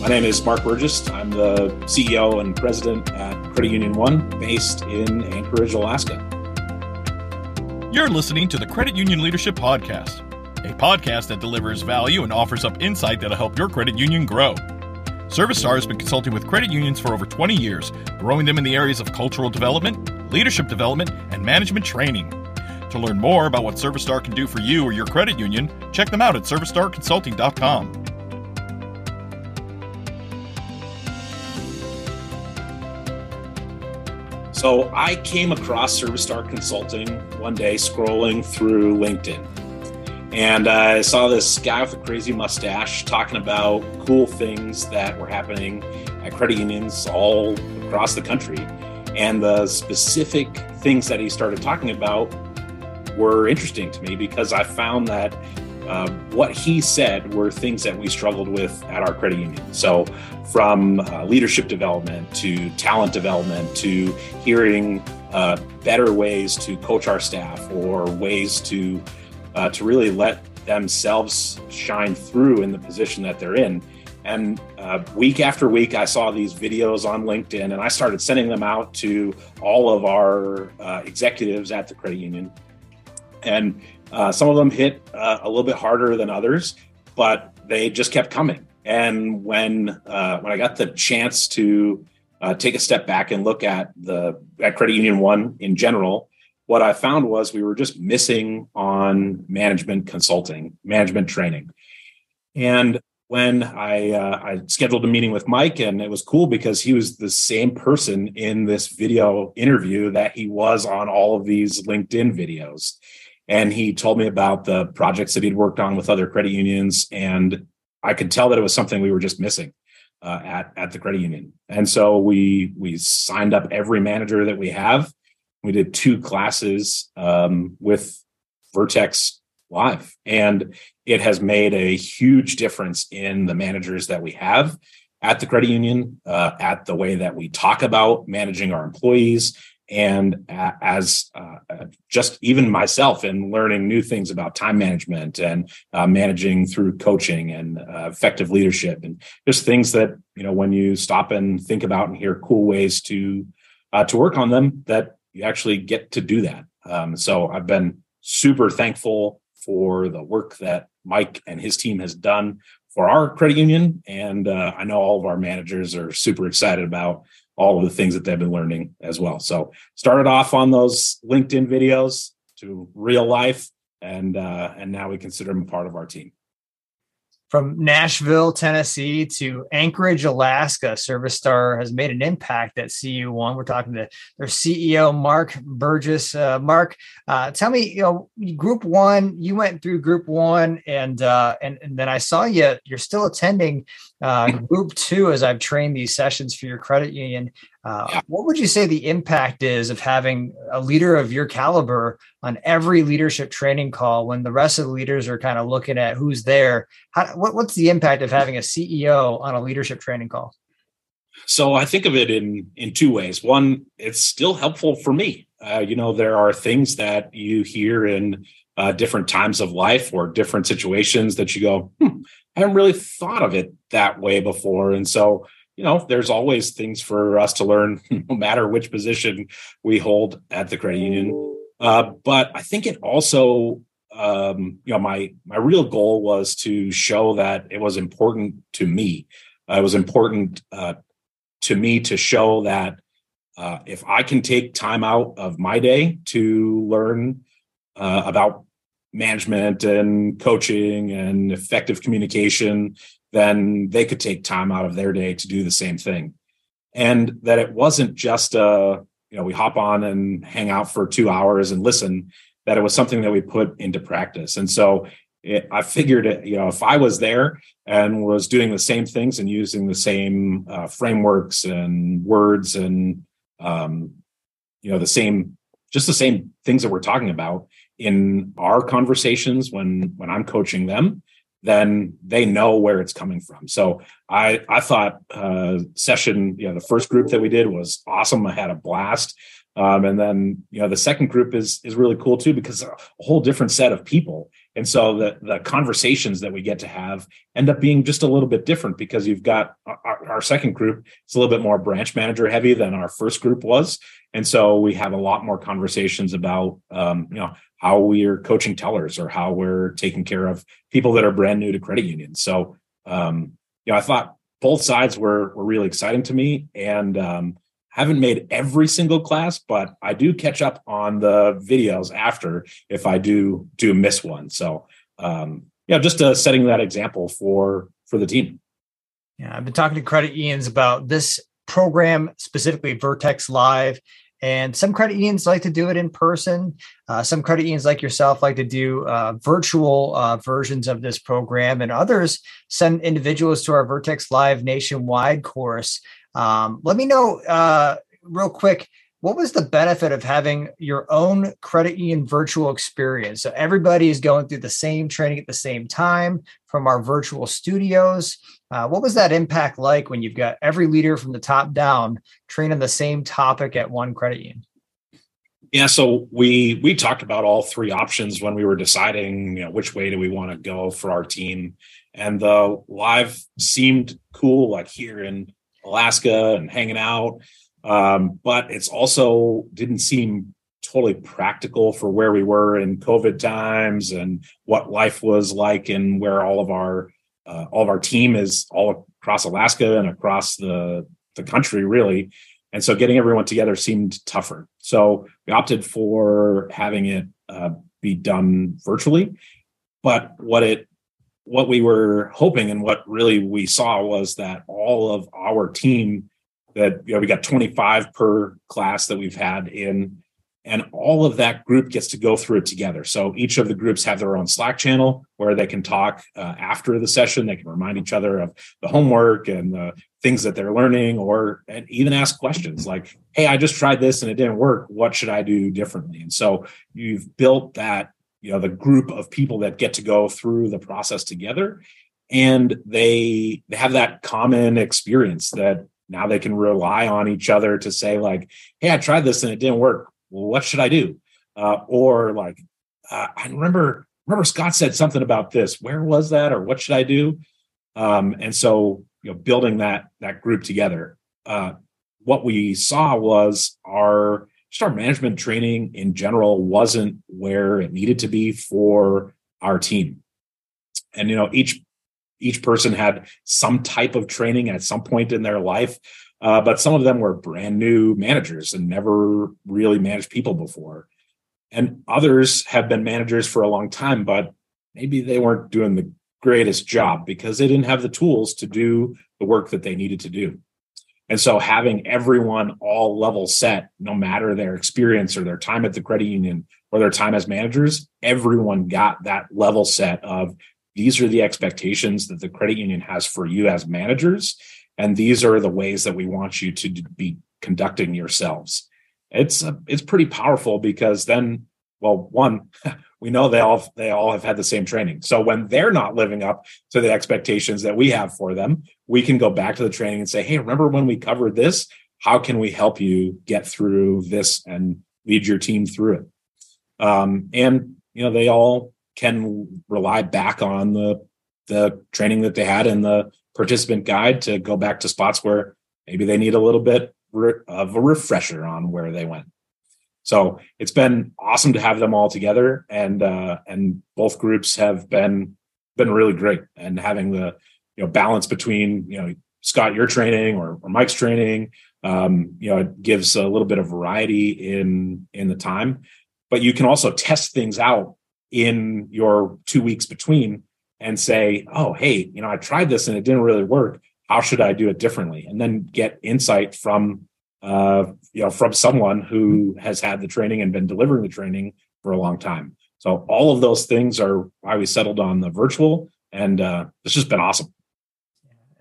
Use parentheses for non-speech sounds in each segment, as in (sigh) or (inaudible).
My name is Mark Burgess. I'm the CEO and president at Credit Union One, based in Anchorage, Alaska. You're listening to the Credit Union Leadership Podcast, a podcast that delivers value and offers up insight that'll help your credit union grow. ServiStar has been consulting with credit unions for over 20 years, growing them in the areas of cultural development, leadership development, and management training. To learn more about what ServiStar can do for you or your credit union, check them out at servistarconsulting.com. So I came across ServiStar Consulting one day scrolling through LinkedIn. And I saw this guy with a crazy mustache talking about cool things that were happening at credit unions all across the country. And the specific things that he started talking about were interesting to me because I found that uh, what he said were things that we struggled with at our credit union. So, from uh, leadership development to talent development to hearing uh, better ways to coach our staff or ways to uh, to really let themselves shine through in the position that they're in. And uh, week after week, I saw these videos on LinkedIn, and I started sending them out to all of our uh, executives at the credit union. And uh, some of them hit uh, a little bit harder than others, but they just kept coming. And when uh, when I got the chance to uh, take a step back and look at the at Credit Union One in general, what I found was we were just missing on management consulting, management training. And when I uh, I scheduled a meeting with Mike, and it was cool because he was the same person in this video interview that he was on all of these LinkedIn videos and he told me about the projects that he'd worked on with other credit unions and i could tell that it was something we were just missing uh, at at the credit union. And so we we signed up every manager that we have. We did two classes um, with vertex live and it has made a huge difference in the managers that we have at the credit union uh, at the way that we talk about managing our employees and as uh, just even myself in learning new things about time management and uh, managing through coaching and uh, effective leadership and just things that you know when you stop and think about and hear cool ways to uh, to work on them that you actually get to do that. Um, so i've been super thankful for the work that mike and his team has done for our credit union. And uh, i know all of our managers are super excited about all of the things that they've been learning as well. So started off on those LinkedIn videos to real life, and uh, and now we consider them a part of our team from Nashville, Tennessee to Anchorage, Alaska, ServiStar has made an impact at CU1. We're talking to their CEO, Mark Burgess. Uh, Mark, uh, tell me, you know, Group One, you went through Group One, and uh, and and then I saw you. You're still attending uh, Group Two as I've trained these sessions for your credit union. Uh, what would you say the impact is of having a leader of your caliber on every leadership training call when the rest of the leaders are kind of looking at who's there? How, what, what's the impact of having a CEO on a leadership training call? So I think of it in in two ways. One, it's still helpful for me. Uh, you know, there are things that you hear in uh, different times of life or different situations that you go, hmm, I haven't really thought of it that way before, and so you know, there's always things for us to learn, (laughs) no matter which position we hold at the credit union. Uh, but I think it also, um, you know, my my real goal was to show that it was important to me. Uh, it was important uh, to me to show that uh, if I can take time out of my day to learn uh, about management and coaching and effective communication then they could take time out of their day to do the same thing. And that it wasn't just a, you know, we hop on and hang out for two hours and listen, that it was something that we put into practice. And so it, I figured, it, you know, if I was there and was doing the same things and using the same uh, frameworks and words and, um, you know, the same, just the same things that we're talking about in our conversations when when I'm coaching them, then they know where it's coming from. So I I thought uh, session, you know, the first group that we did was awesome. I had a blast. Um, and then you know the second group is is really cool too because a whole different set of people And so the, the conversations that we get to have end up being just a little bit different because you've got our, our second group, it's a little bit more branch manager heavy than our first group was. And so we have a lot more conversations about, um, you know, how we're coaching tellers or how we're taking care of people that are brand new to credit unions. So, um, you know, I thought both sides were, were really exciting to me. And, um, haven't made every single class, but I do catch up on the videos after if I do do miss one. So um, yeah, just uh, setting that example for for the team. Yeah, I've been talking to credit unions about this program specifically, Vertex Live. And some credit unions like to do it in person. Uh, some credit unions, like yourself, like to do uh, virtual uh, versions of this program, and others send individuals to our Vertex Live nationwide course. Um, let me know uh, real quick what was the benefit of having your own credit union virtual experience? So everybody is going through the same training at the same time from our virtual studios. Uh, what was that impact like when you've got every leader from the top down training the same topic at one credit union? Yeah, so we we talked about all three options when we were deciding, you know, which way do we want to go for our team, and the live seemed cool, like here in Alaska and hanging out. Um, but it's also didn't seem totally practical for where we were in COVID times and what life was like and where all of our uh, all of our team is all across Alaska and across the the country really. And so getting everyone together seemed tougher. So we opted for having it uh, be done virtually. But what it what we were hoping and what really we saw was that all of our team that you know we got 25 per class that we've had in and all of that group gets to go through it together. So each of the groups have their own slack channel where they can talk uh, after the session. They can remind each other of the homework and the things that they're learning or even ask questions like hey i just tried this and it didn't work. What should i do differently? And so you've built that you know the group of people that get to go through the process together and they they have that common experience that now they can rely on each other to say like hey i tried this and it didn't work. Well, what should i do? Uh, or like uh, i remember remember scott said something about this. Where was that? Or what should i do? Um, and so you know building that that group together. Uh, what we saw was our just our management training in general wasn't where it needed to be for our team. And you know, each each person had some type of training at some point in their life, uh, but some of them were brand new managers and never really managed people before. And others have been managers for a long time, but maybe they weren't doing the greatest job because they didn't have the tools to do the work that they needed to do. And so having everyone all level set, no matter their experience or their time at the credit union or their time as managers, everyone got that level set of these are the expectations that the credit union has for you as managers. And these are the ways that we want you to be conducting yourselves. It's a, it's pretty powerful because then, well, one, (laughs) we know they all they all have had the same training. So when they're not living up to the expectations that we have for them, we can go back to the training and say, "Hey, remember when we covered this? How can we help you get through this and lead your team through it?" Um, and you know, they all can rely back on the the training that they had in the participant guide to go back to spots where maybe they need a little bit of a refresher on where they went. So it's been awesome to have them all together, and uh, and both groups have been been really great. And having the you know balance between you know Scott your training or, or Mike's training, um, you know, it gives a little bit of variety in in the time. But you can also test things out in your two weeks between and say, oh, hey, you know, I tried this and it didn't really work. How should I do it differently? And then get insight from uh, you know, from someone who has had the training and been delivering the training for a long time. So all of those things are why we settled on the virtual, and uh, it's just been awesome.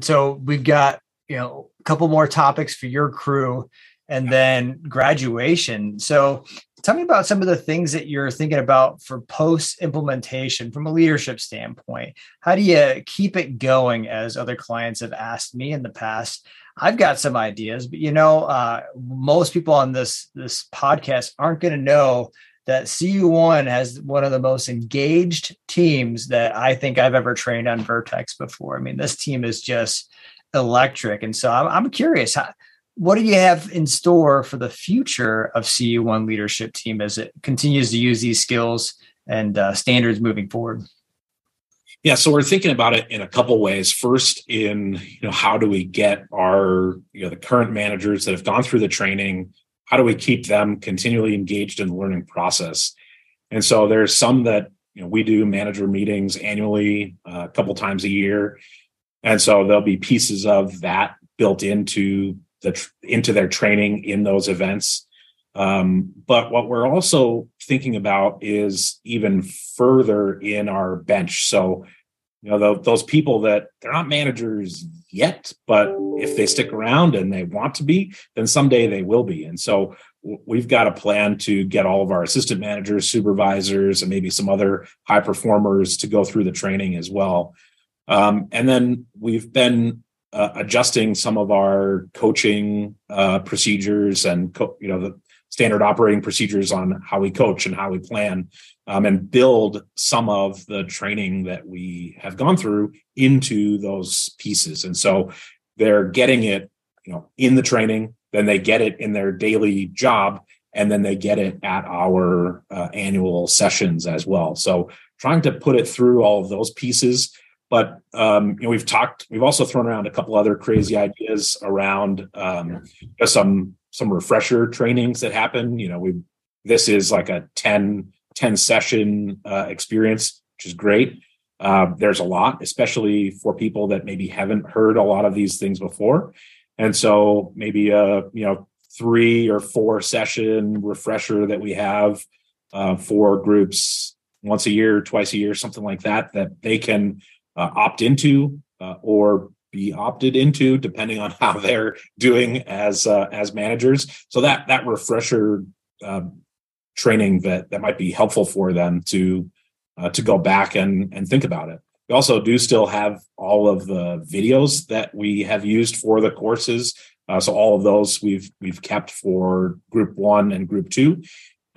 So we've got you know a couple more topics for your crew, and then graduation. So tell me about some of the things that you're thinking about for post implementation from a leadership standpoint. How do you keep it going? As other clients have asked me in the past, I've got some ideas, but you know, uh, most people on this this podcast aren't going to know that CU1 has one of the most engaged teams that I think I've ever trained on Vertex before. I mean, this team is just electric. And so I'm, I'm curious, how, what do you have in store for the future of CU1 leadership team as it continues to use these skills and uh, standards moving forward? Yeah, so we're thinking about it in a couple ways. First, in you know, how do we get our you know the current managers that have gone through the training how do we keep them continually engaged in the learning process? And so there's some that you know we do manager meetings annually, uh, a couple times a year, and so there'll be pieces of that built into the into their training in those events. Um, but what we're also thinking about is even further in our bench. So you know the, those people that they're not managers yet but if they stick around and they want to be then someday they will be and so we've got a plan to get all of our assistant managers supervisors and maybe some other high performers to go through the training as well um, and then we've been uh, adjusting some of our coaching uh, procedures and co- you know the standard operating procedures on how we coach and how we plan um, and build some of the training that we have gone through into those pieces. And so they're getting it, you know, in the training, then they get it in their daily job, and then they get it at our uh, annual sessions as well. So trying to put it through all of those pieces. But um, you know, we've talked. We've also thrown around a couple other crazy ideas around um, some some refresher trainings that happen. You know, we this is like a 10, 10 session uh, experience, which is great. Uh, there's a lot, especially for people that maybe haven't heard a lot of these things before. And so maybe a you know three or four session refresher that we have uh, for groups once a year, twice a year, something like that, that they can uh, opt into uh, or be opted into depending on (laughs) how they're doing as uh, as managers. So that that refresher uh, training that that might be helpful for them to uh, to go back and and think about it. We also do still have all of the videos that we have used for the courses. Uh, so all of those we've we've kept for group one and group two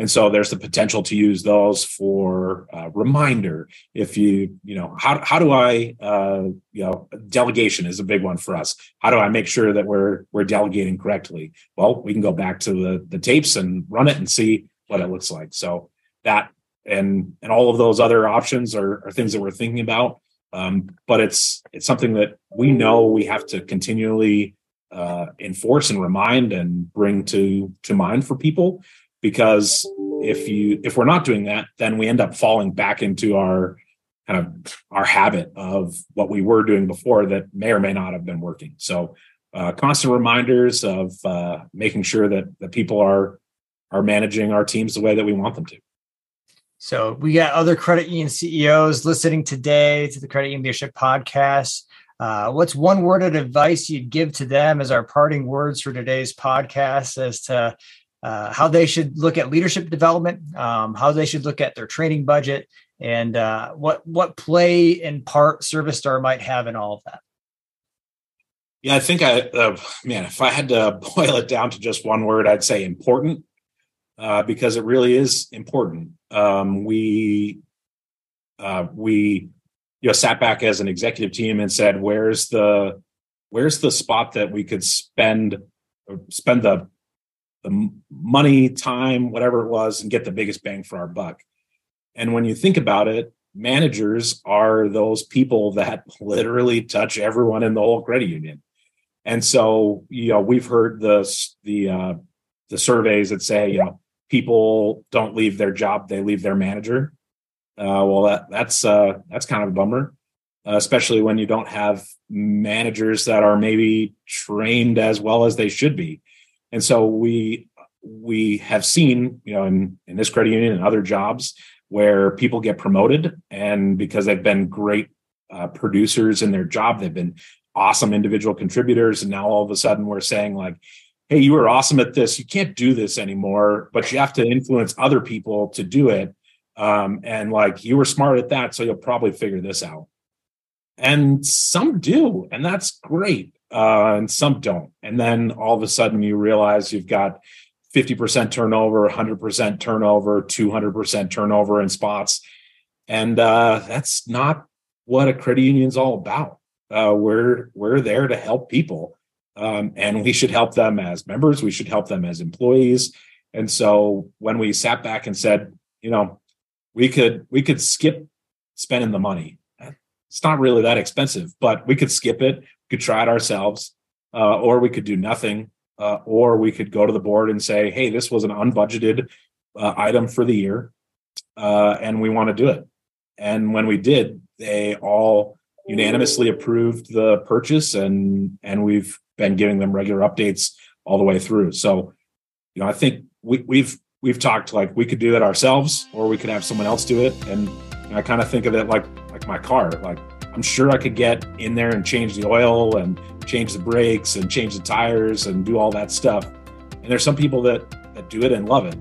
and so there's the potential to use those for uh, reminder if you you know how, how do i uh, you know delegation is a big one for us. How do i make sure that we're we're delegating correctly? Well we can go back to the the tapes and run it and see what it looks like. So that and and all of those other options are, are things that we're thinking about. Um, but it's it's something that we know we have to continually uh, enforce and remind and bring to to mind for people because if you if we're not doing that then we end up falling back into our kind of our habit of what we were doing before that may or may not have been working. So uh, constant reminders of uh, making sure that that people are are managing our teams the way that we want them to. So we got other credit union ceos listening today to the credit union leadership podcast. Uh, what's one word of advice you'd give to them as our parting words for today's podcast as to uh, how they should look at leadership development, um, how they should look at their training budget, and uh, what what play and part ServiStar might have in all of that. Yeah, I think I uh, man, if I had to (laughs) boil it down to just one word, I'd say important, uh, because it really is important. Um, we uh, we you know sat back as an executive team and said, "Where's the where's the spot that we could spend spend the the money, time, whatever it was, and get the biggest bang for our buck. And when you think about it, managers are those people that (laughs) literally touch everyone in the whole credit union. And so, you know, we've heard the the uh, the surveys that say, you know, people don't leave their job; they leave their manager. Uh, well, that that's uh, that's kind of a bummer, especially when you don't have managers that are maybe trained as well as they should be. And so we we have seen, you know, in, in this credit union and other jobs where people get promoted and because they've been great uh, producers in their job, they've been awesome individual contributors. And now all of a sudden we're saying like, hey, you were awesome at this. You can't do this anymore, but you have to influence other people to do it. Um, and like you were smart at that, so you'll probably figure this out. And some do, and that's great uh, and some don't. And then all of a sudden you realize you've got 50% turnover, 100% turnover, 200% turnover in spots. And uh, that's not what a credit union is all about. Uh, we're we're there to help people, um, and we should help them as members. We should help them as employees. And so when we sat back and said, you know, we could we could skip spending the money. It's not really that expensive, but we could skip it. Could try it ourselves, uh, or we could do nothing, uh, or we could go to the board and say, "Hey, this was an unbudgeted uh, item for the year, uh, and we want to do it." And when we did, they all unanimously approved the purchase, and and we've been giving them regular updates all the way through. So, you know, I think we, we've we've talked like we could do it ourselves, or we could have someone else do it, and I kind of think of it like like my car. Like I'm sure I could get in there and change the oil and change the brakes and change the tires and do all that stuff. And there's some people that that do it and love it.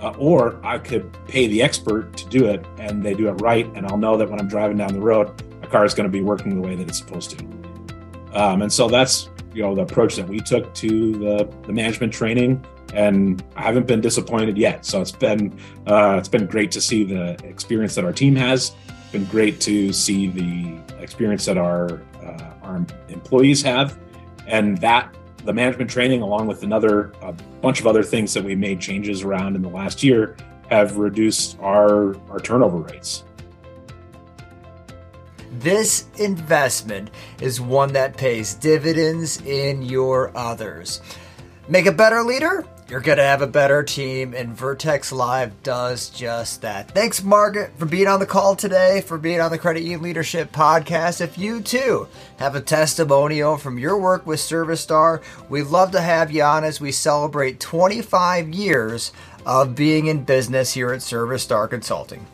Uh, or I could pay the expert to do it and they do it right. And I'll know that when I'm driving down the road, my car is going to be working the way that it's supposed to. Um, and so that's, you know, the approach that we took to the, the management training. And I haven't been disappointed yet. So it's been, uh, it's been great to see the experience that our team has. Been great to see the experience that our, uh, our employees have. And that the management training, along with another a bunch of other things that we made changes around in the last year, have reduced our, our turnover rates. This investment is one that pays dividends in your others. Make a better leader? You're going to have a better team, and Vertex Live does just that. Thanks, Margaret, for being on the call today, for being on the Credit Union Leadership Podcast. If you too have a testimonial from your work with ServiStar, we'd love to have you on as we celebrate 25 years of being in business here at ServiStar Consulting.